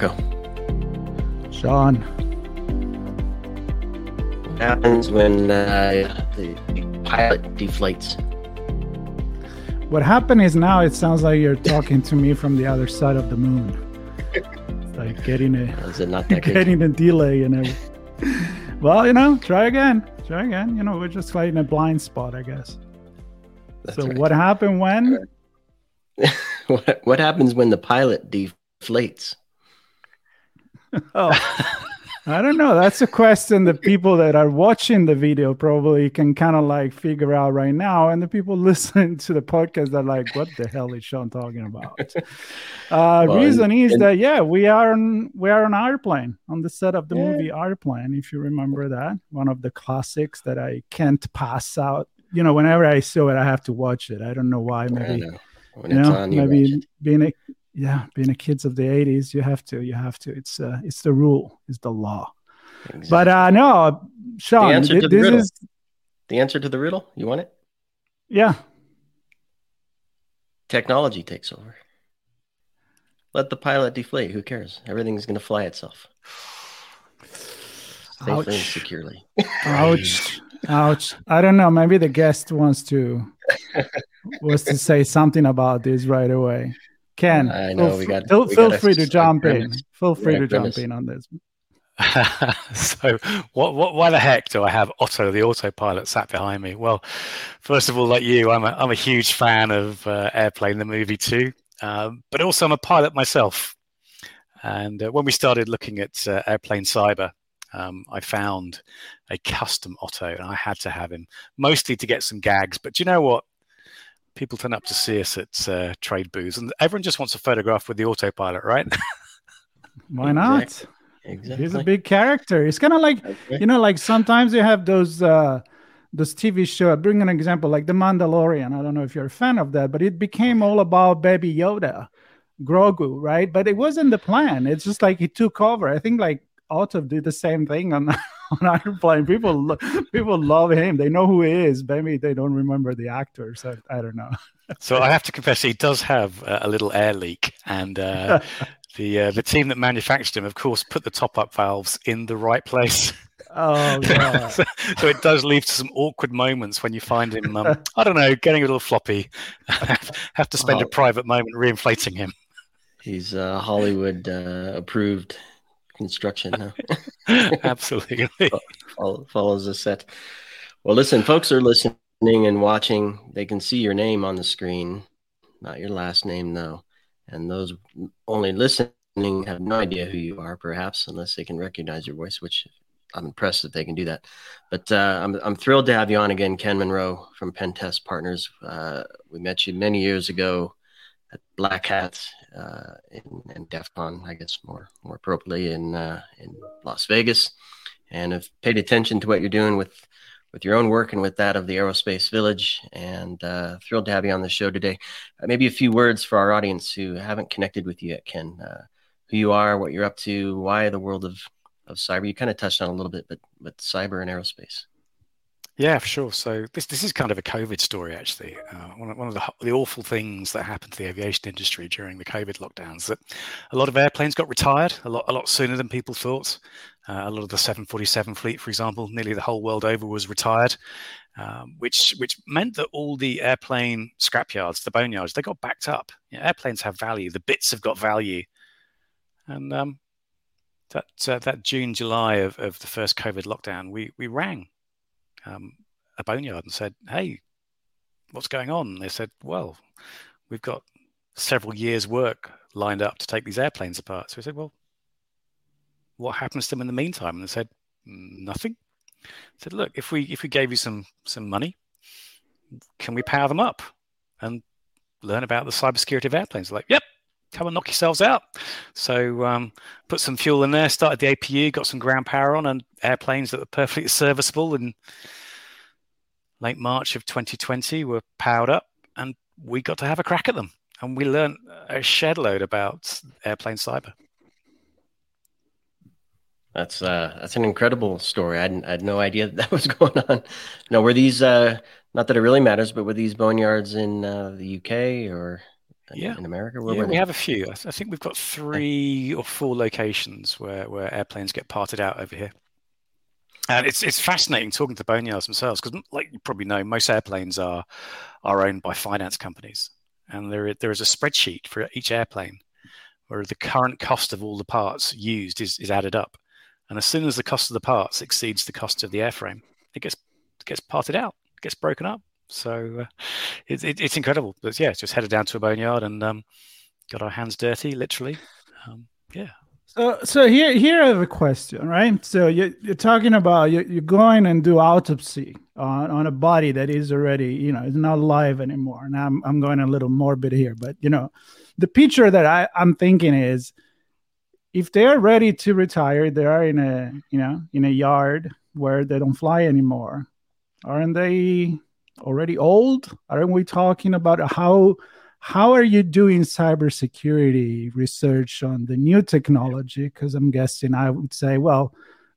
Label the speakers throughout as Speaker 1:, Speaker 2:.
Speaker 1: Marco.
Speaker 2: Sean.
Speaker 1: What happens when uh, the, the pilot deflates?
Speaker 2: What happened is now it sounds like you're talking to me from the other side of the moon. It's like getting a
Speaker 1: Is it not that
Speaker 2: getting a delay and everything. well, you know, try again. Try again. You know, we're just fighting a blind spot, I guess.
Speaker 1: That's
Speaker 2: so
Speaker 1: right.
Speaker 2: what happened when?
Speaker 1: what, what happens when the pilot deflates?
Speaker 2: Oh, I don't know. That's a question that people that are watching the video probably can kind of like figure out right now, and the people listening to the podcast are like, "What the hell is Sean talking about?" Uh,
Speaker 1: Well,
Speaker 2: reason is
Speaker 1: and-
Speaker 2: that yeah, we are on we are on airplane on the set of the
Speaker 1: Yeah.
Speaker 2: movie Airplane. If you remember that, one of the classics that I can't pass out. You know, whenever I saw it, I have to watch it. I don't know why. Maybe
Speaker 1: know. When
Speaker 2: you
Speaker 1: it's
Speaker 2: know,
Speaker 1: on, you
Speaker 2: maybe being a yeah, being a kids of the '80s, you have to, you have to. It's uh, it's the rule, it's the law.
Speaker 1: Exactly.
Speaker 2: But uh, no, Sean,
Speaker 1: answer
Speaker 2: thi-
Speaker 1: to the riddle.
Speaker 2: is
Speaker 1: the answer to the riddle, you want it?
Speaker 2: yeah.
Speaker 1: Technology takes over. Let the pilot deflate. Who cares? Everything's going to fly itself. Safely and
Speaker 2: Ouch.
Speaker 1: securely.
Speaker 2: Ouch, ouch. I don't know. Maybe the guest wants to wants to say something about this right away. Ken,
Speaker 1: I know,
Speaker 2: feel,
Speaker 1: we got-
Speaker 2: feel,
Speaker 1: we
Speaker 2: feel
Speaker 1: got
Speaker 2: free to jump in. Feel free
Speaker 1: got
Speaker 2: to jump in on this.
Speaker 3: so what, what why the heck do I have Otto the autopilot sat behind me? Well, first of all, like you, I'm a I'm a huge fan of uh, Airplane the movie too, um, but also I'm a pilot myself. And uh, when we started looking at uh, Airplane Cyber, um, I found a custom Otto, and I had to have him mostly to get some gags. But do you know what? People turn up to see us at uh, trade booths, and everyone just wants a photograph with the autopilot, right?
Speaker 2: Why not?
Speaker 1: Exactly. Exactly.
Speaker 2: He's a big character. It's kind of like
Speaker 1: Okay.
Speaker 2: you know, like sometimes you have those uh those TV show. I bring an example, like The Mandalorian. I don't know if you're a fan of that, but it became all about Baby Yoda, Grogu, right? But it wasn't the plan. It's just like he took over. I think like Otto did the same thing on on Airplane. People lo- people love him. They know who he is. Maybe they don't remember the actors. I, I don't know.
Speaker 3: So I have to confess, he does have uh, a little air leak, and uh, the uh, the team that manufactured him, of course, put the top up valves in the right place.
Speaker 2: Oh yeah.
Speaker 3: so, so it does lead to some awkward moments when you find him. Um, I don't know, getting a little floppy. have to spend a
Speaker 1: Oh.
Speaker 3: private moment reinflating him.
Speaker 1: He's uh, Hollywood uh, approved construction now.
Speaker 3: Absolutely.
Speaker 1: Follows the set. Well, listen, folks are listening and watching. They can see your name on the screen, not your last name, though. And those only listening have no idea who you are, perhaps, unless they can recognize your voice, which I'm impressed that they can do that. But uh, I'm, I'm thrilled to have you on again, Ken Munro from Pen Test Partners. Uh, we met you many years ago at Black Hat uh, in, in DEF CON, I guess more more appropriately in uh, in Las Vegas, and have paid attention to what you're doing with with your own work and with that of the Aerospace Village. And uh, thrilled to have you on the show today. Uh, maybe a few words for our audience who haven't connected with you yet, Ken. Uh, who you are, what you're up to, why the world of of cyber. You kind of touched on a little bit, but but cyber and aerospace.
Speaker 3: Yeah, for sure. So this this is kind of a COVID story, actually. Uh, one, of, one of the, the awful things that happened to the aviation industry during the COVID lockdowns that a lot of airplanes got retired a lot a lot sooner than people thought. Uh, a lot of the 747 fleet, for example, nearly the whole world over was retired, um, which which meant that all the airplane scrapyards, the boneyards, they got backed up. You know, airplanes have value. The bits have got value, and um, that uh, that June July of, of the first COVID lockdown, we we rang um, a boneyard and said, "Hey, what's going on?" They said, "Well, we've got several years' work lined up to take these airplanes apart." So we said, "Well, what happens to them in the meantime?" And they said, "Mm, "Nothing." I said, "Look, if we if we gave you some some money, can we power them up and learn about the cybersecurity of airplanes?" They're like, "Yep." Come and knock yourselves out. So um, put some fuel in there, started the APU, got some ground power on, and airplanes that were perfectly serviceable and late March of 2020 were powered up and we got to have a crack at them. And we learned a shed load about airplane cyber.
Speaker 1: That's uh, that's an incredible story. I, I had no idea that, that was going on. No, were these uh, not that it really matters, but were these boneyards in uh, the UK or
Speaker 3: yeah.
Speaker 1: in America?
Speaker 3: Where yeah, we have a few. I, th- I, think we've got three or four locations where, where airplanes get parted out over here. And it's it's fascinating talking to the boneyards themselves because, like you probably know, most airplanes are are owned by finance companies, and there there is a spreadsheet for each airplane where the current cost of all the parts used is, is added up, and as soon as the cost of the parts exceeds the cost of the airframe, it gets it gets parted out, gets broken up. So uh, it, it, it's incredible. But yeah, just headed down to a boneyard and um, got our hands dirty, literally. Um, yeah.
Speaker 2: So, so here, here I have a question, right? So you, you're talking about you, you're going and do autopsy on, on a body that is already, you know, is not alive anymore. Now I'm, I'm going a little morbid here, but you know, the picture that I, I'm thinking is, if they're ready to retire, they are in a, you know, in a yard where they don't fly anymore. Aren't they already old? Aren't we talking about how how are you doing cybersecurity research on the new technology? Because I'm guessing I would say, well,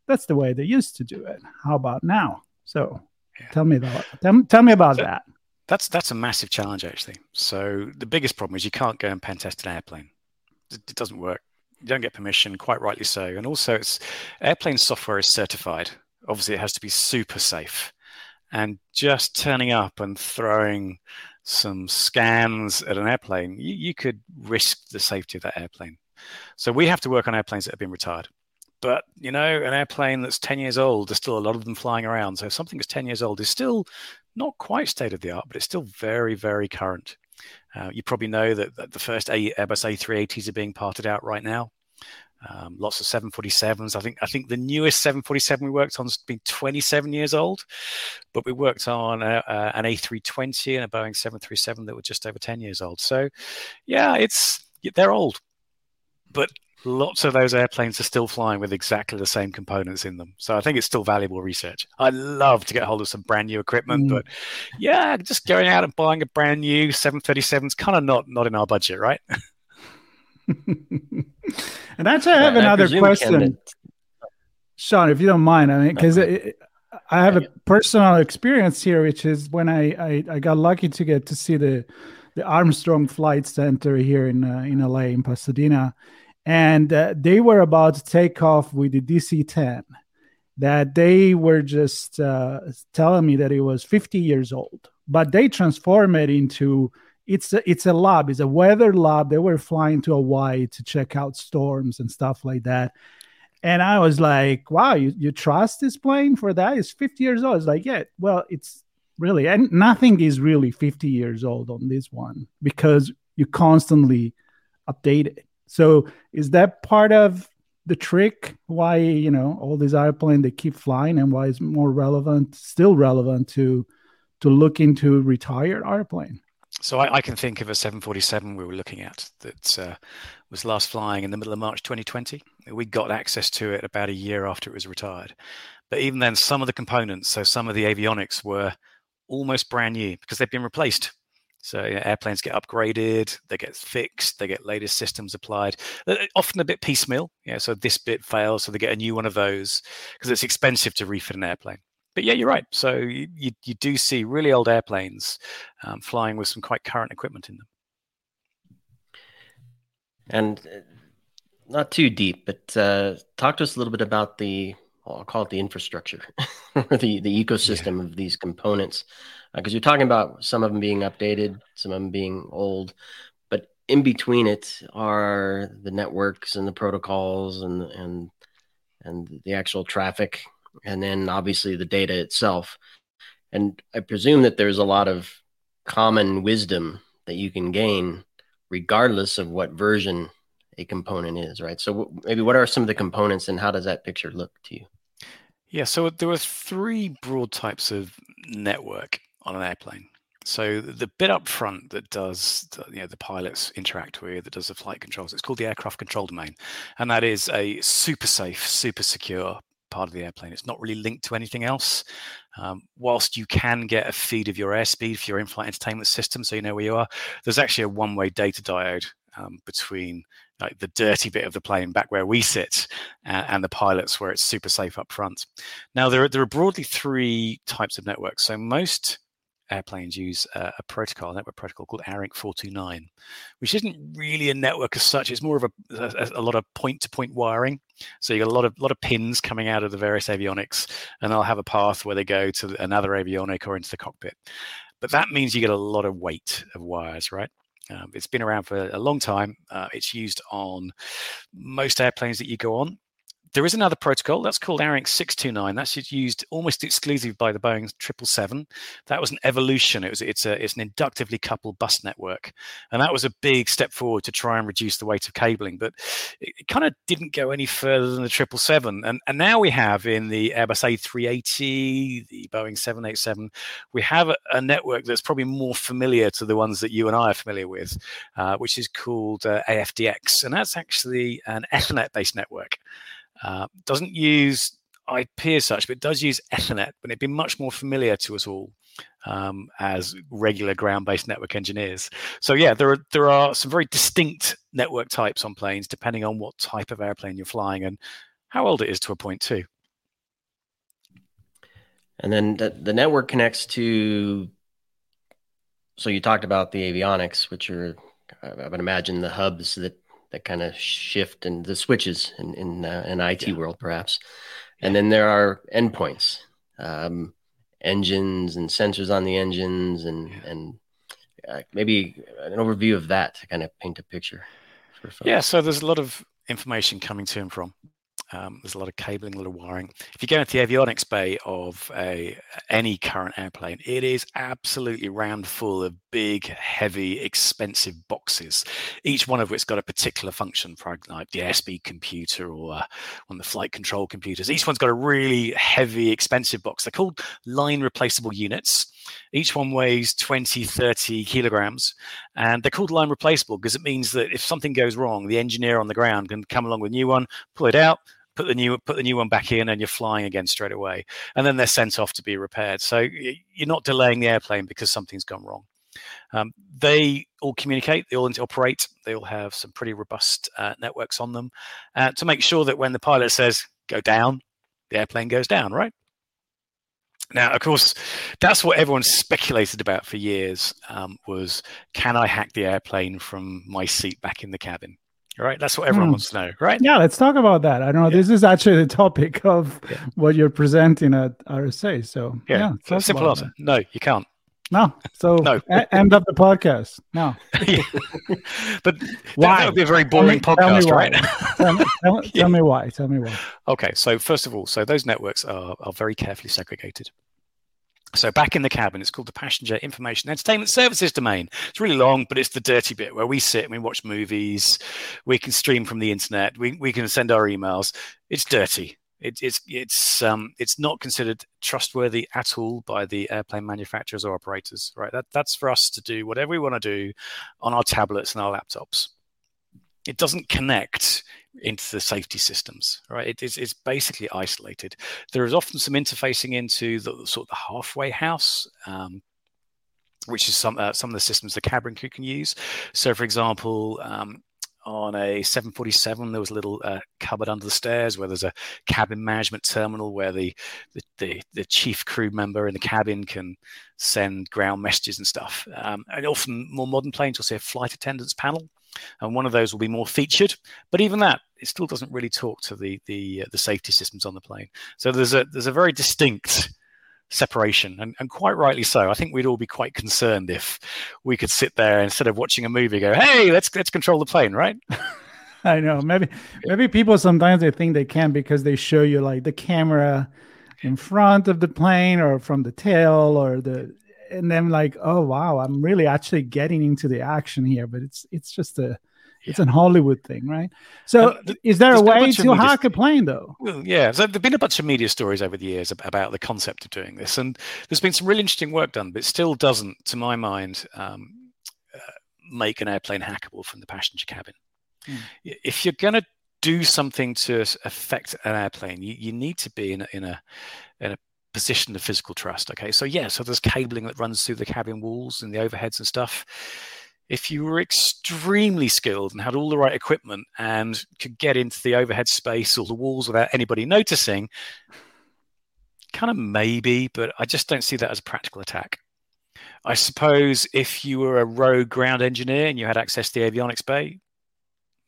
Speaker 2: that's the way they used to do it. How about now? So yeah. tell me that. Tell, tell me about so, that.
Speaker 3: That's that's a massive challenge actually. So the biggest problem is you can't go and pen test an airplane. It, it doesn't work. You don't get permission, quite rightly so. And also, it's airplane software is certified. Obviously, it has to be super safe. And just turning up and throwing some scans at an airplane, you, you could risk the safety of that airplane. So we have to work on airplanes that have been retired. But you know, an airplane that's 10 years old, there's still a lot of them flying around. So something that's 10 years old is still not quite state of the art, but it's still very, very current. Uh, you probably know that, that the first a- Airbus A380s are being parted out right now. Um, lots of 747s. I think I think the newest 747 we worked on has been 27 years old, but we worked on a, a, an A320 and a Boeing 737 that were just over 10 years old. So, yeah, it's they're old, but lots of those airplanes are still flying with exactly the same components in them. So I think it's still valuable research. I love to get hold of some brand new equipment, mm. but yeah, just going out and buying a brand new 737 is kind of not not in our budget, right?
Speaker 2: and actually, I have another question, Sean, if you don't mind. I mean, because I have a personal experience here, which is when I, I, I got lucky to get to see the the Armstrong Flight Center here in uh, in LA in Pasadena, and uh, they were about to take off with the DC-10. That they were just uh, telling me that it was 50 years old, but they transformed it into it's a, it's a lab it's a weather lab. They were flying to hawaii to check out storms and stuff like that. And i was like wow you, you trust this plane for that? It's 50 years old. It's like yeah well it's really and nothing is really 50 years old on this one because you constantly update it. So is that part of the trick why you know all these airplanes they keep flying and why it's more relevant still relevant to to look into retired airplane
Speaker 3: so I, I, can think of a 747 we were looking at that uh, was last flying in the middle of March 2020. We got access to it about a year after it was retired. But even then, some of the components, so some of the avionics were almost brand new because they've been replaced. So you know, airplanes get upgraded, they get fixed, they get latest systems applied. often a bit piecemeal. Yeah, so this bit fails, so they get a new one of those because it's expensive to refit an airplane but yeah, you're right. So you, you, you do see really old airplanes um, flying with some quite current equipment in them.
Speaker 1: And uh, not too deep, but uh, talk to us a little bit about the I'll call it the infrastructure or the the ecosystem yeah. of these components, because uh, you're talking about some of them being updated, some of them being old, but in between it are the networks and the protocols and and and the actual traffic and then obviously the data itself. And I presume that there's a lot of common wisdom that you can gain regardless of what version a component is, right? So maybe what are some of the components and how does that picture look to you?
Speaker 3: Yeah, so there are three broad types of network on an airplane. So the bit up front that does you know the pilots interact with, that does the flight controls, it's called the aircraft control domain, and that is a super safe, super secure part of the airplane. It's not really linked to anything else. Um, whilst you can get a feed of your airspeed for your in-flight entertainment system, so you know where you are, there's actually a one-way data diode um, between like the dirty bit of the plane back where we sit and the pilots where it's super safe up front. Now there are, there are broadly three types of networks. So most airplanes use a, a protocol, a network protocol called ARINC 429, which isn't really a network as such. It's more of a, a, a lot of point-to-point wiring. So you got a lot of lot of pins coming out of the various avionics, and they'll have a path where they go to another avionic or into the cockpit. But that means you get a lot of weight of wires, right? Um, it's been around for a long time. Uh, it's used on most airplanes that you go on there is another protocol that's called ARINC 629. That's used almost exclusively by the Boeing 777. That was an evolution. It was it's a it's an inductively coupled bus network, and that was a big step forward to try and reduce the weight of cabling. But it, it kind of didn't go any further than the 777. And and now we have in the Airbus A380, the Boeing 787, we have a, a network that's probably more familiar to the ones that you and I are familiar with, uh, which is called uh, AFDX, and that's actually an Ethernet-based network. Uh, doesn't use IP as such, but does use Ethernet, but it'd be much more familiar to us all um, as regular ground-based network engineers. So yeah, there are there are some very distinct network types on planes depending on what type of airplane you're flying and how old it is to a point too.
Speaker 1: And then the, the network connects to. So you talked about the avionics, which are I would imagine the hubs that that kind of shift and the switches in in uh, an IT yeah. world perhaps. And then there are endpoints, um, engines and sensors on the engines, and yeah. and uh, maybe an overview of that to kind of paint a picture.
Speaker 3: Yeah, so there's a lot of information coming to and from. Um, there's a lot of cabling, a lot of wiring. If you go into the avionics bay of a any current airplane, it is absolutely round full of big, heavy, expensive boxes. Each one of which got a particular function, for like the airspeed computer or uh, one of the flight control computers. Each one's got a really heavy, expensive box. They're called line replaceable units. Each one weighs 20, 30 kilograms, and they're called line replaceable because it means that if something goes wrong, the engineer on the ground can come along with a new one, pull it out, put the new put the new one back in, and you're flying again straight away. And then they're sent off to be repaired. So you're not delaying the airplane because something's gone wrong. Um, they all communicate, they all interoperate, they all have some pretty robust uh, networks on them uh, to make sure that when the pilot says go down, the airplane goes down, right? Now, of course, that's what everyone speculated about for years um, was can I hack the airplane from my seat back in the cabin? right? That's what everyone mm. wants to know, right?
Speaker 2: Yeah, let's talk about that. I don't know. Yeah. This is actually the topic of yeah. what you're presenting at RSA. So
Speaker 3: yeah, yeah simple answer. No, you can't.
Speaker 2: No. So no. A- end up the podcast. No.
Speaker 3: but why? That would be a very boring tell me, podcast, tell right?
Speaker 2: tell, me, tell, tell me why. Tell me why.
Speaker 3: Okay. So first of all, so those networks are, are very carefully segregated. So back in the cabin, it's called the Passenger Information Entertainment Services domain. It's really long, but it's the dirty bit where we sit and we watch movies. We can stream from the internet. We, we can send our emails. It's dirty. It, it's it's um, it's not considered trustworthy at all by the airplane manufacturers or operators. Right. That that's for us to do whatever we want to do on our tablets and our laptops. It doesn't connect into the safety systems, right? It is it's basically isolated. There is often some interfacing into the sort of the halfway house, um, which is some uh, some of the systems the cabin crew can use. So, for example, um, on a 747 there was a little uh, cupboard under the stairs where there's a cabin management terminal where the, the, the, the chief crew member in the cabin can send ground messages and stuff um, and often more modern planes will see a flight attendants panel and one of those will be more featured. But even that, it still doesn't really talk to the the uh, the safety systems on the plane. So there's a there's a very distinct separation, and, and quite rightly so. I think we'd all be quite concerned if we could sit there instead of watching a movie, go, "Hey, let's let's control the plane," right?
Speaker 2: I know. Maybe maybe people sometimes they think they can because they show you like the camera in front of the plane or from the tail or the and then like, oh wow, I'm really actually getting into the action here. But it's it's just a it's yeah. an Hollywood thing, right? So, th- is there a way to hack a plane, though?
Speaker 3: Well, yeah. So there've been a bunch of media stories over the years about the concept of doing this, and there's been some really interesting work done, but it still doesn't, to my mind, um, uh, make an airplane hackable from the passenger cabin. Mm. If you're going to do something to affect an airplane, you, you need to be in a, in a in a position of physical trust. Okay, so yeah, so there's cabling that runs through the cabin walls and the overheads and stuff. If you were extremely skilled and had all the right equipment and could get into the overhead space or the walls without anybody noticing, kind of maybe, but I just don't see that as a practical attack. I suppose if you were a rogue ground engineer and you had access to the avionics bay,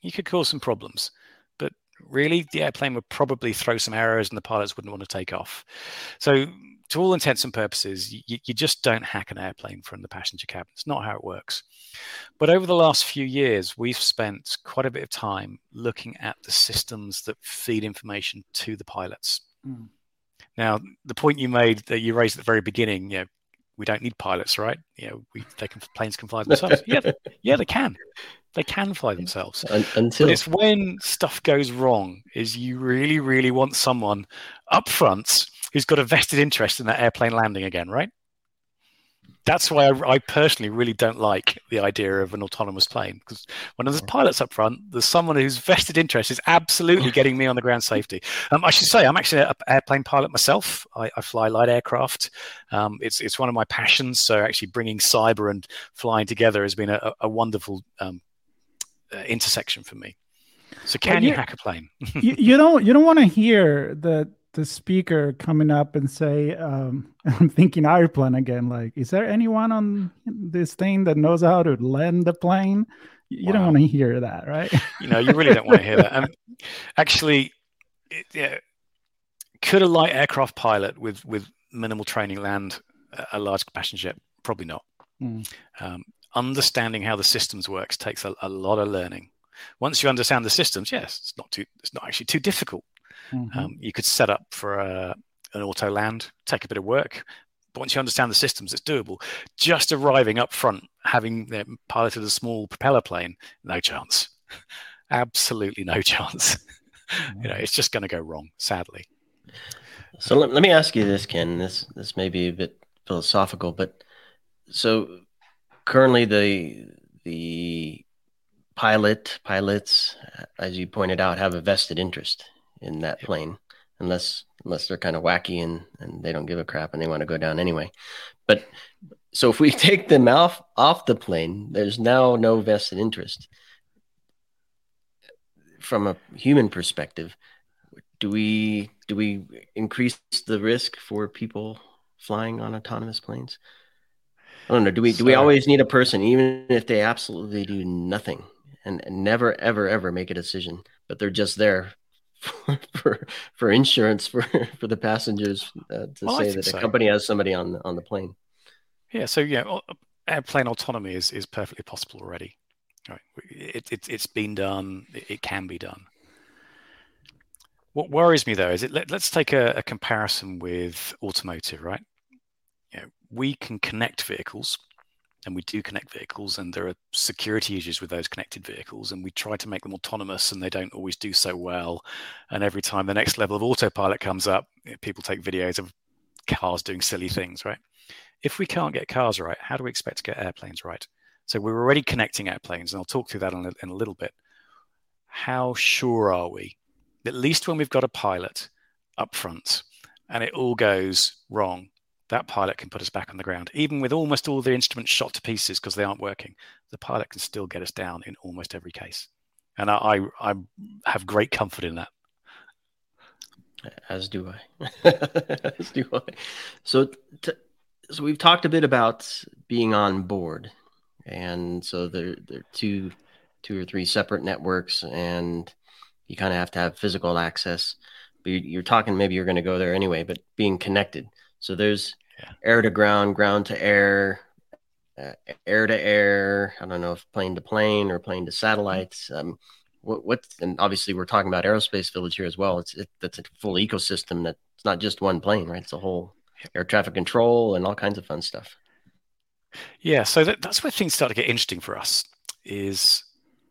Speaker 3: you could cause some problems. But really, the airplane would probably throw some errors and the pilots wouldn't want to take off. So, to all intents and purposes, you, you just don't hack an airplane from the passenger cabin. It's not how it works. But over the last few years, we've spent quite a bit of time looking at the systems that feed information to the pilots. Mm. Now, the point you made that you raised at the very beginning, you know, we don't need pilots, right? You know, we they can planes can fly themselves. yeah, they, yeah, they can. They can fly themselves.
Speaker 1: Until
Speaker 3: but it's when stuff goes wrong is you really, really want someone up front who's got a vested interest in that airplane landing again, right? that's why I, I, personally really don't like the idea of an autonomous plane because when there's pilots up front, there's someone whose vested interest is absolutely getting me on the ground safety. Um, I should say I'm actually an airplane pilot myself. I, I fly light aircraft. Um, it's it's one of my passions. So actually bringing cyber and flying together has been a, a wonderful um, uh, intersection for me. So can you, you, hack a plane?
Speaker 2: you, you don't you don't want to hear the the speaker coming up and say, um, I'm thinking airplane again. Like, is there anyone on this thing that knows how to land the plane? You wow. don't want to hear that, right?
Speaker 3: You know, you really don't want to hear that. Um, actually, it, yeah, could a light aircraft pilot with with minimal training land a large passenger jet? Probably not. Mm. Um, understanding how the systems works takes a, a lot of learning. Once you understand the systems, yes, it's not too. It's not actually too difficult Mm-hmm. Um, you could set up for a, an auto land, take a bit of work. But once you understand the systems, it's doable. Just arriving up front, having you know, piloted a small propeller plane, no chance. Absolutely no chance. you know, it's just going to go wrong, sadly.
Speaker 1: So let, let me ask you this, Ken. This this may be a bit philosophical, but so currently the the pilot pilots, as you pointed out, have a vested interest in that plane unless unless they're kind of wacky and and they don't give a crap and they want to go down anyway. But so if we take them off off the plane there's now no vested interest. From a human perspective do we do we increase the risk for people flying on autonomous planes? I don't know do we do we always need a person even if they absolutely do nothing and, and never ever ever make a decision but they're just there for for insurance for for the passengers uh, to well, say that so. a company has somebody on the, on the plane.
Speaker 3: Yeah, so yeah, airplane autonomy is is perfectly possible already. Right, it, it it's been done. It, it can be done. What worries me though is it. Let, us take a, a comparison with automotive, right? You know, we can connect vehicles and we do connect vehicles and there are security issues with those connected vehicles and we try to make them autonomous and they don't always do so well. And every time the next level of autopilot comes up people take videos of cars doing silly things right? If we can't get cars right how do we expect to get airplanes right? So we're already connecting airplanes and i'll talk through that in a, in a little bit. How sure are we? At least when we've got a pilot up front and it all goes wrong that pilot can put us back on the ground. Even with almost all the instruments shot to pieces because they aren't working, the pilot can still get us down in almost every case. And I, I, I have great comfort in that.
Speaker 1: As do I. As do I. So, t- so we've talked a bit about being on board, and so there, there are two, two or three separate networks, and you kind of have to have physical access. But you're talking maybe you're going to go there anyway, but being connected. So there's yeah. air to ground, ground to air, uh, air to air. I don't know if plane to plane or plane to satellites. Um, what, what, and obviously we're talking about aerospace village here as well. It's it, that's a full ecosystem that it's not just one plane, right? It's a whole air traffic control and all kinds of fun stuff.
Speaker 3: Yeah, so that, that's where things start to get interesting for us. Is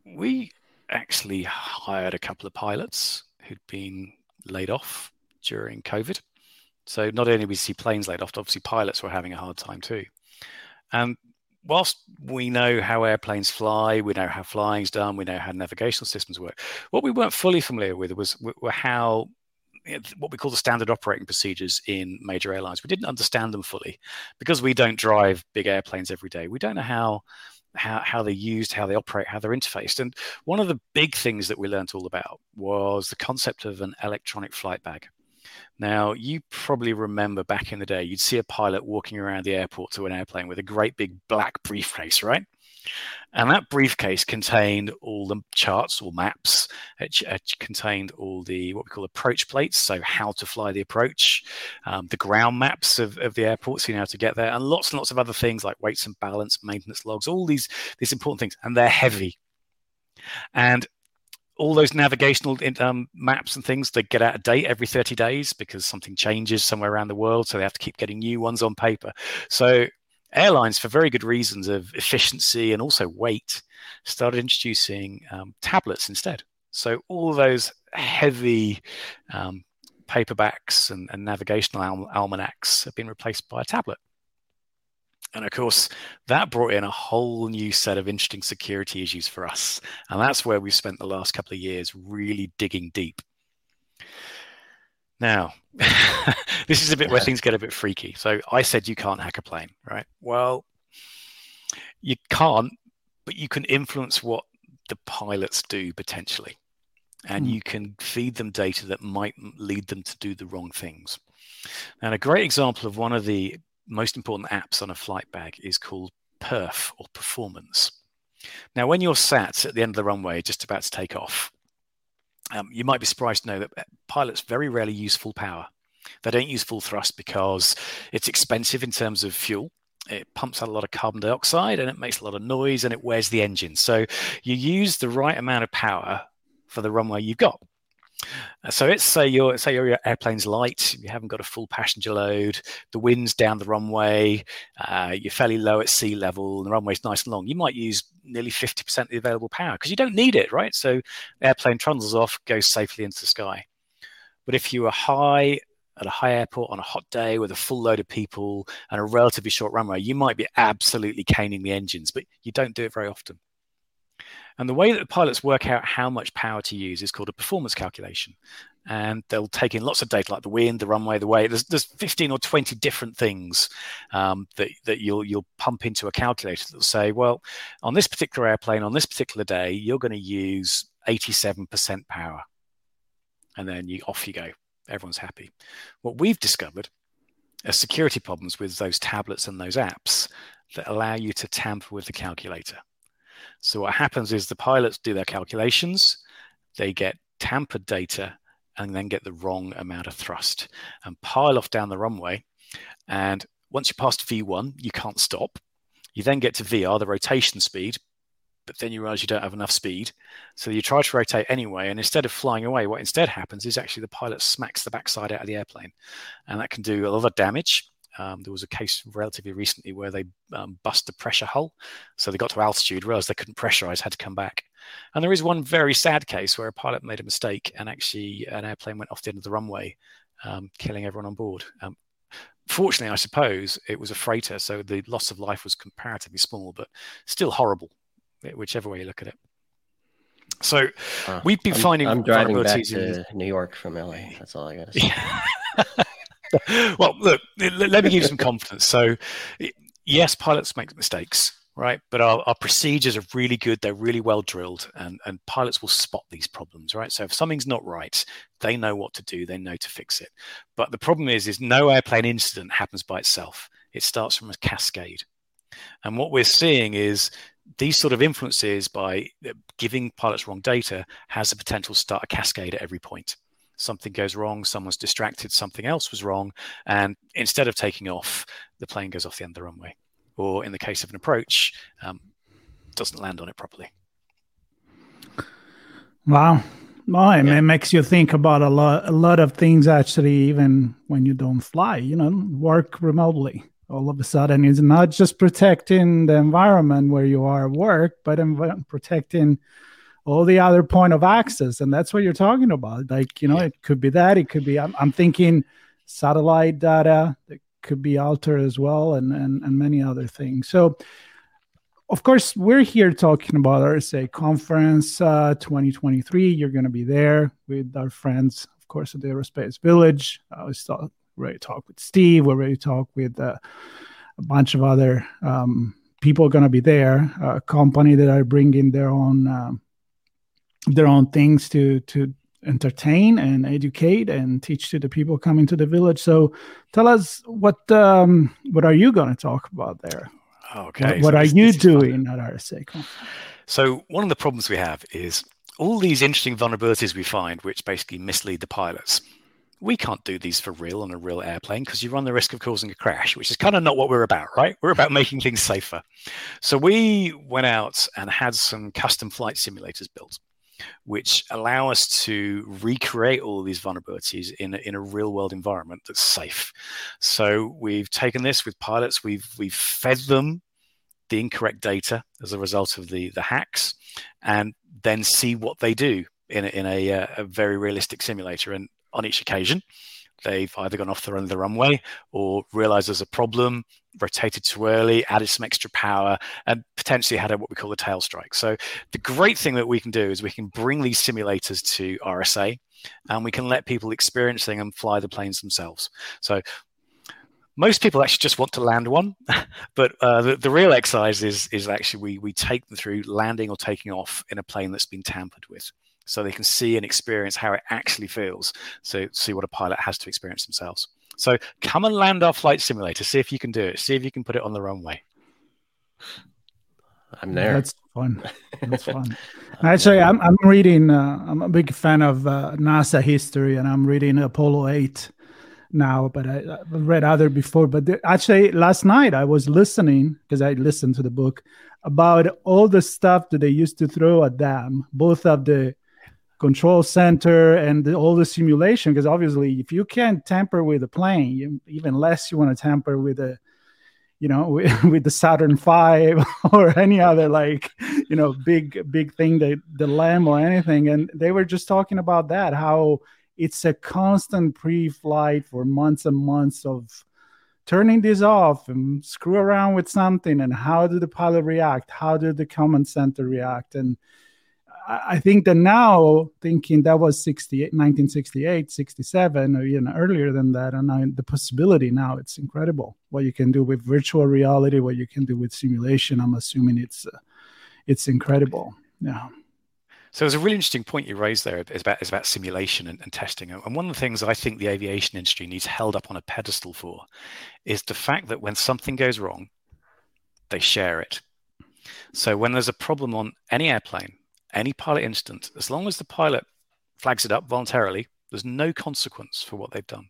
Speaker 3: we actually hired a couple of pilots who'd been laid off during COVID so not only we see planes laid off, obviously pilots were having a hard time too. And whilst we know how airplanes fly, we know how flying's done, we know how navigational systems work. What we weren't fully familiar with was were how what we call the standard operating procedures in major airlines. We didn't understand them fully because we don't drive big airplanes every day. We don't know how how, how they're used, how they operate, how they're interfaced. And one of the big things that we learned all about was the concept of an electronic flight bag. Now, you probably remember back in the day, you'd see a pilot walking around the airport to an airplane with a great big black briefcase, right? And that briefcase contained all the charts or maps. It, it, contained all the what we call approach plates, so how to fly the approach, um, the ground maps of, of the airport, so you know how to get there, and lots and lots of other things like weights and balance, maintenance logs, all these these important things, and they're heavy. And all those navigational um, maps and things they get out of date every 30 days because something changes somewhere around the world so they have to keep getting new ones on paper. So airlines for very good reasons of efficiency and also weight started introducing um, tablets instead. So all those heavy um, paperbacks and, and navigational al- almanacs have been replaced by a tablet and of course, that brought in a whole new set of interesting security issues for us. And that's where we've spent the last couple of years really digging deep. Now, this is a bit where things get a bit freaky. So I said you can't hack a plane, right? Well, you can't, but you can influence what the pilots do potentially. And mm. you can feed them data that might lead them to do the wrong things. And a great example of one of the most important apps on a flight bag is called Perf or Performance. Now, when you're sat at the end of the runway, just about to take off, um, you might be surprised to know that uh, pilots very rarely use full power. They don't use full thrust because it's expensive in terms of fuel. It pumps out a lot of carbon dioxide and it makes a lot of noise and it wears the engine. So you use the right amount of power for the runway you've got. So let's say your say your airplane's light, you haven't got a full passenger load, the wind's down the runway, uh, you're fairly low at sea level, and the runway's nice and long. You might use nearly 50% of the available power because you don't need it, right? So airplane trundles off, goes safely into the sky. But if you are high at a high airport on a hot day with a full load of people and a relatively short runway, you might be absolutely caning the engines, but you don't do it very often. And the way that the pilots work out how much power to use is called a performance calculation. And they'll take in lots of data like the wind, the runway, the weight. There's, there's 15 or 20 different things um, that, that you'll, you'll pump into a calculator that'll say, well, on this particular airplane, on this particular day, you're going to use 87% power. And then you off you go. Everyone's happy. What we've discovered are security problems with those tablets and those apps that allow you to tamper with the calculator. So what happens is the pilots do their calculations, they get tampered data, and then get the wrong amount of thrust and pile off down the runway. And once you pass V1, you can't stop. You then get to VR, the rotation speed, but then you realize you don't have enough speed. So you try to rotate anyway. And instead of flying away, what instead happens is actually the pilot smacks the backside out of the airplane. And that can do a lot of damage. Um, there was a case relatively recently where they um, bust the pressure hull. So they got to altitude, realized they couldn't pressurize, had to come back. And there is one very sad case where a pilot made a mistake and actually an airplane went off the end of the runway, um, killing everyone on board. Um, fortunately, I suppose it was a freighter, so the loss of life was comparatively small, but still horrible, whichever way you look at it. So uh, we've been
Speaker 1: I'm,
Speaker 3: finding.
Speaker 1: I'm driving back to New York from LA. That's all I got to say.
Speaker 3: well, look, let me give you some confidence. So, yes, pilots make mistakes, right? But our, our procedures are really good. They're really well drilled, and, and pilots will spot these problems, right? So, if something's not right, they know what to do. They know to fix it. But the problem is, is no airplane incident happens by itself. It starts from a cascade. And what we're seeing is these sort of influences by uh, giving pilots wrong data has the potential to start a cascade at every point something goes wrong, someone's distracted, something else was wrong, and instead of taking off, the plane goes off the end of the runway. Or in the case of an approach, um, doesn't land on it properly.
Speaker 2: Wow. Well, yeah. it makes you think about a lot, a lot of things actually, even when you don't fly, you know, work remotely. All of a sudden, it's not just protecting the environment where you are at work, but protecting all the other point of access and that's what you're talking about. Like you know yeah. it could be that it could be i'm, I'm thinking satellite data that could be altered as well and, and and many other things. So of course we're here talking about RSA conference uh, 2023 you're going to be there with our friends of course at the aerospace village. I was talk, ready to talk with steve we're ready to talk with uh, a bunch of other um, people going to be there. A company that are bringing their own um, their own things to to entertain and educate and teach to the people coming to the village. So tell us what um, what are you going to talk about there?
Speaker 3: Okay.
Speaker 2: What, what so are you doing at RSA?
Speaker 3: So one of the problems we have is all these interesting vulnerabilities we find, which basically mislead the pilots. We can't do these for real on a real airplane because you run the risk of causing a crash, which is kind of not what we're about, right? We're about making things safer. So we went out and had some custom flight simulators built which allow us to recreate all these vulnerabilities in a, in a real world environment that's safe. So we've taken this with pilots, we've we've fed them the incorrect data as a result of the the hacks, and then see what they do in a, in a, uh, a very realistic simulator. And on each occasion, they've either gone off the run of the runway or realized there's a problem, rotated too early, added some extra power, and potentially had a, what we call a tail strike. So the great thing that we can do is we can bring these simulators to RSA and we can let people experience them and fly the planes themselves. So most people actually just want to land one, but uh, the, the real exercise is is actually we we take them through landing or taking off in a plane that's been tampered with so they can see and experience how it actually feels. So see what a pilot has to experience themselves. So come and land our flight simulator. See if you can do it. See if you can put it on the runway.
Speaker 1: I'm there.
Speaker 2: That's fun. That's fun. Actually, I'm I'm reading. Uh, I'm a big fan of uh, NASA history, and I'm reading Apollo Eight now. But I, have read other before. But the, actually, last night I was listening because I listened to the book about all the stuff that they used to throw at them, both of the control center and the, all the simulation because obviously if you can't tamper with a plane you, even less you want to tamper with a you know with, with the saturn v or any other like you know big big thing that the LEM or anything. And they were just talking about that how it's a constant pre-flight for months and months of turning this off and screw around with something and how did the pilot react? How did the command center react? And I think that now thinking that was 68, 1968, 67, or even earlier than that, and the possibility now it's incredible what you can do with virtual reality, what you can do with simulation. I'm assuming it's uh, it's incredible. Yeah.
Speaker 3: So it's a really interesting point you raised there is about is about simulation and, and, testing. And one of the things I think the aviation industry needs held up on a pedestal for is the fact that when something goes wrong, they share it. So when there's a problem on any airplane, any pilot incident, as long as the pilot flags it up voluntarily, there's no consequence for what they've done.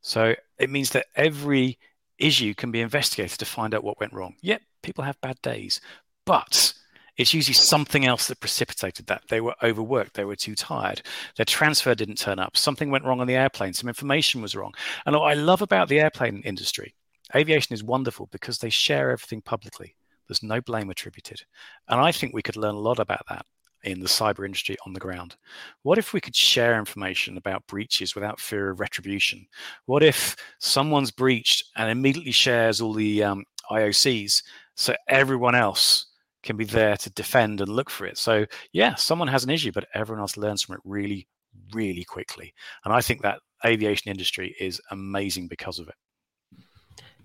Speaker 3: So it means that every issue can be investigated to find out what went wrong. Yep, people have bad days, but it's usually something else that precipitated that. They were overworked, they were too tired, their transfer didn't turn up, something went wrong on the airplane, some information was wrong. And what I love about the airplane industry, aviation is wonderful because they share everything publicly. There's no blame attributed. And I think we could learn a lot about that in the cyber industry on the ground. What if we could share information about breaches without fear of retribution? What if someone's breached and immediately shares all the um, IOCs so everyone else can be there to defend and look for it? So, yeah, someone has an issue, but everyone else learns from it really, really quickly. And I think that aviation industry is amazing because of it.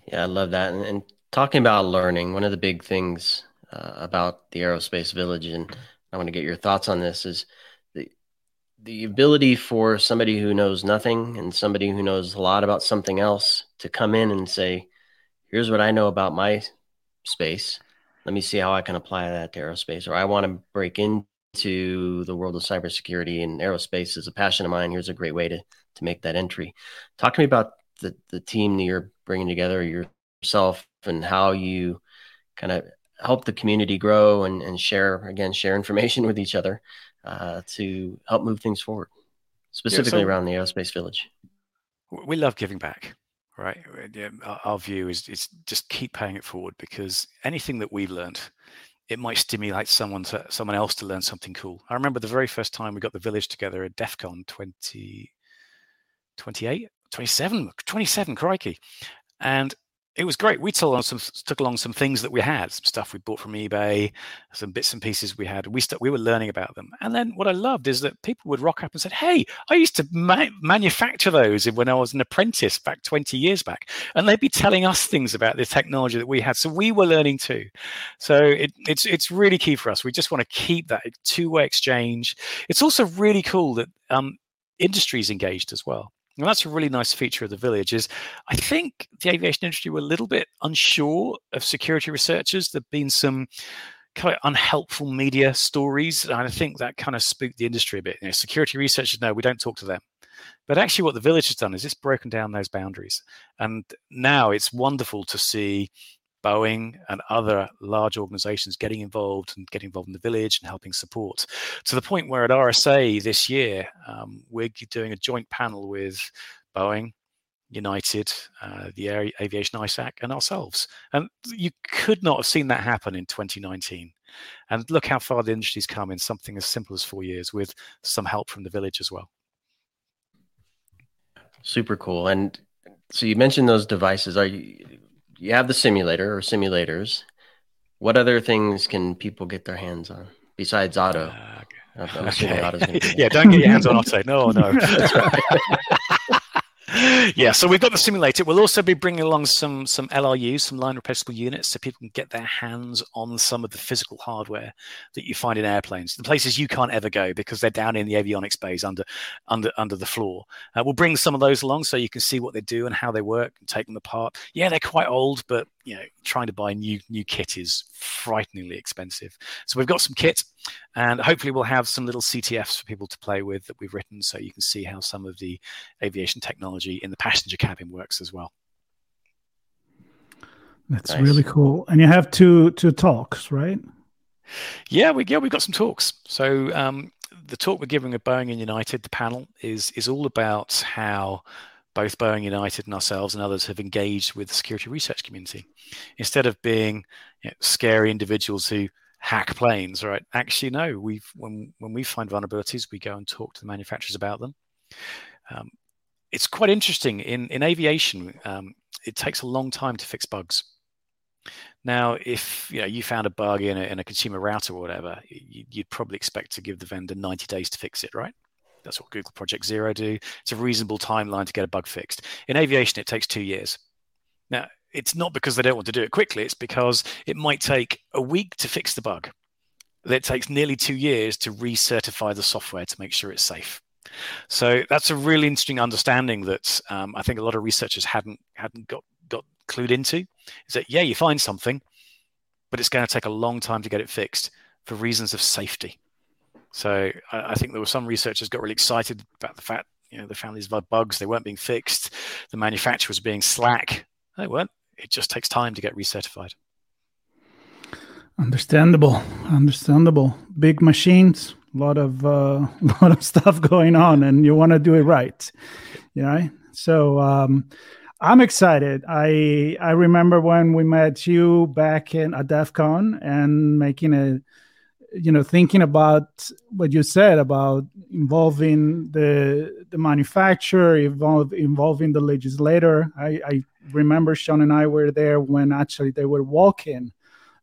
Speaker 1: Yeah, I love that. And, and talking about learning, one of the big things uh, about the aerospace village, and I want to get your thoughts on this, is the the ability for somebody who knows nothing and somebody who knows a lot about something else to come in and say, "Here's what I know about my space. Let me see how I can apply that to aerospace." Or I want to break into the world of cybersecurity and aerospace is a passion of mine. Here's a great way to to make that entry. Talk to me about the the team that you're bringing together, yourself and how you kind of help the community grow and, and share again share information with each other uh, to help move things forward specifically yeah, so around the aerospace village.
Speaker 3: We love giving back right? Our view is, is just keep paying it forward because anything that we've learned it might stimulate someone to someone else to learn something cool. I remember the very first time we got the village together at def con 20 28 27 27 crikey. And it was great. We took along some took along some things that we had, some stuff we bought from eBay, some bits and pieces we had. We st- we were learning about them, and then what I loved is that people would rock up and said, "Hey, I used to ma- manufacture those when I was an apprentice back 20 years back," and they'd be telling us things about the technology that we had. So we were learning too. So it, it's it's really key for us. We just want to keep that two way exchange. It's also really cool that um, industries engaged as well. And that's a really nice feature of the village is I think the aviation industry were a little bit unsure of security researchers. There've been some kind of unhelpful media stories. And I think that kind of spooked the industry a bit. You know, security researchers, no, we don't talk to them. But actually, what the village has done is it's broken down those boundaries. And now it's wonderful to see Boeing and other large organizations getting involved and getting involved in the village and helping support to the point where at RSA this year, um, we're doing a joint panel with Boeing, United, uh, the Air Aviation ISAC, and ourselves. And you could not have seen that happen in 2019. And look how far the industry's come in something as simple as four years with some help from the village as well.
Speaker 1: Super cool. And so you mentioned those devices. Are you you have the simulator or simulators. What other things can people get their hands on besides Otto?
Speaker 3: Uh, okay. To Yeah, don't get your hands on Otto. No, no. Yeah, so we've got the simulator. We'll also be bringing along some some LRUs, some line replaceable units, so people can get their hands on some of the physical hardware that you find in airplanes, the places you can't ever go because they're down in the avionics bays under under under the floor. Uh, we'll bring some of those along so you can see what they do and how they work and take them apart. Yeah, they're quite old, but you know, trying to buy new new kit is frighteningly expensive. So we've got some kit, and hopefully we'll have some little CTFs for people to play with that we've written, so you can see how some of the aviation technology in the passenger cabin works as well.
Speaker 2: That's nice. really cool. And you have two two talks, right?
Speaker 3: Yeah, we yeah we've got some talks. So um, the talk we're giving at Boeing and United, the panel is is all about how both Boeing United and ourselves and others have engaged with the security research community. Instead of being you know, scary individuals who hack planes, right? Actually, no. We've when when we find vulnerabilities, we go and talk to the manufacturers about them. Um, it's quite interesting in in aviation. Um, it takes a long time to fix bugs. Now, if you know you found a bug in a, in a consumer router or whatever, you, would probably expect to give the vendor 90 days to fix it, right? That's what Google Project Zero do. It's a reasonable timeline to get a bug fixed. In aviation, it takes two years. Now, it's not because they don't want to do it quickly, it's because it might take a week to fix the bug. It takes nearly two years to recertify the software to make sure it's safe. So that's a really interesting understanding that um, I think a lot of researchers hadn't hadn't got got clued into. Is that yeah, you find something, but it's going to take a long time to get it fixed for reasons of safety. So I, I, think there were some researchers got really excited about the fact you know they found these bugs they weren't being fixed, the manufacturers being slack. They weren't. It just takes time to get recertified.
Speaker 2: Understandable, understandable. Big machines, a lot of uh, lot of stuff going on, and you want to do it right. Yeah. So um, I'm excited. I I remember when we met you back in at DEF CON and making a you know thinking about what you said about involving the the manufacturer involve, involving the legislator. I, I remember sean and i were there when actually they were walking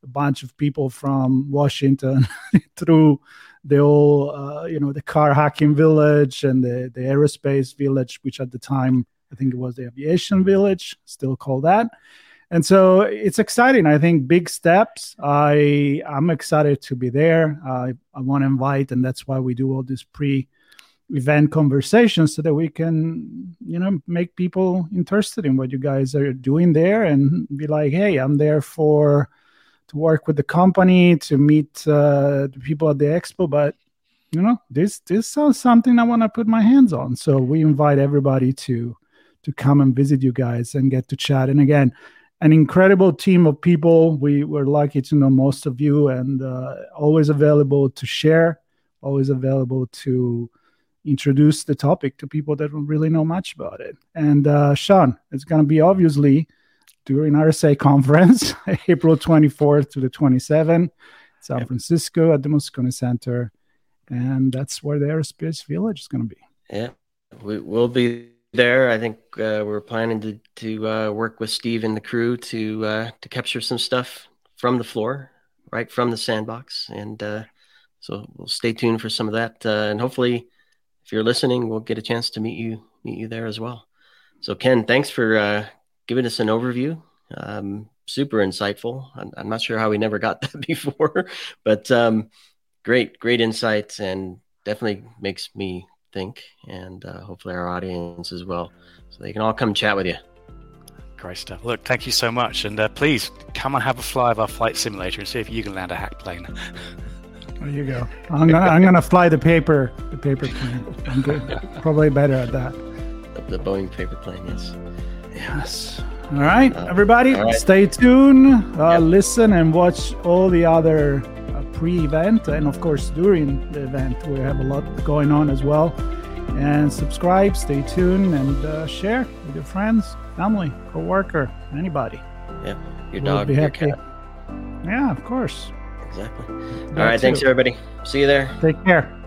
Speaker 2: a bunch of people from washington through the old uh, you know the car hacking village and the, the aerospace village which at the time i think it was the aviation village still called that and so it's exciting. I think big steps. I I'm excited to be there. Uh, I want to invite, and that's why we do all these pre-event conversations so that we can, you know, make people interested in what you guys are doing there, and be like, hey, I'm there for to work with the company to meet uh, the people at the expo, but you know, this this is something I want to put my hands on. So we invite everybody to to come and visit you guys and get to chat. And again an incredible team of people. We were lucky to know most of you and uh, always available to share, always available to introduce the topic to people that don't really know much about it. And uh, Sean, it's going to be obviously during RSA conference, April 24th to the 27th, San yep. Francisco at the Moscone Center. And that's where the Aerospace Village is going to be.
Speaker 1: Yeah, we will be there. I think uh, we're planning to to uh, work with Steve and the crew to uh, to capture some stuff from the floor, right from the sandbox, and uh, so we'll stay tuned for some of that. Uh, and hopefully, if you're listening, we'll get a chance to meet you meet you there as well. So Ken, thanks for uh, giving us an overview. Um, super insightful. I'm, I'm, not sure how we never got that before, but um, great, great insights, and definitely makes me think, and uh, hopefully our audience as well, so they can all come chat with you.
Speaker 3: Great stuff. Look, thank you so much, and uh, please come and have a fly of our flight simulator and see if you can land a hack plane.
Speaker 2: There you go. I'm gonna I'm gonna fly the paper the paper plane. I'm good. Probably better at that.
Speaker 1: The, the Boeing paper plane, yes.
Speaker 2: Yes. All right, uh, everybody, all right. stay tuned. Uh, yep. Listen and watch all the other pre-event, and of course during the event, we have a lot going on as well. And subscribe, stay tuned, and uh, share with your friends, family, co-worker, anybody.
Speaker 1: Yeah, your we'll dog, be happy. Cat.
Speaker 2: Yeah, of course.
Speaker 1: Exactly. All right. Thanks, everybody. See you there.
Speaker 2: Take care.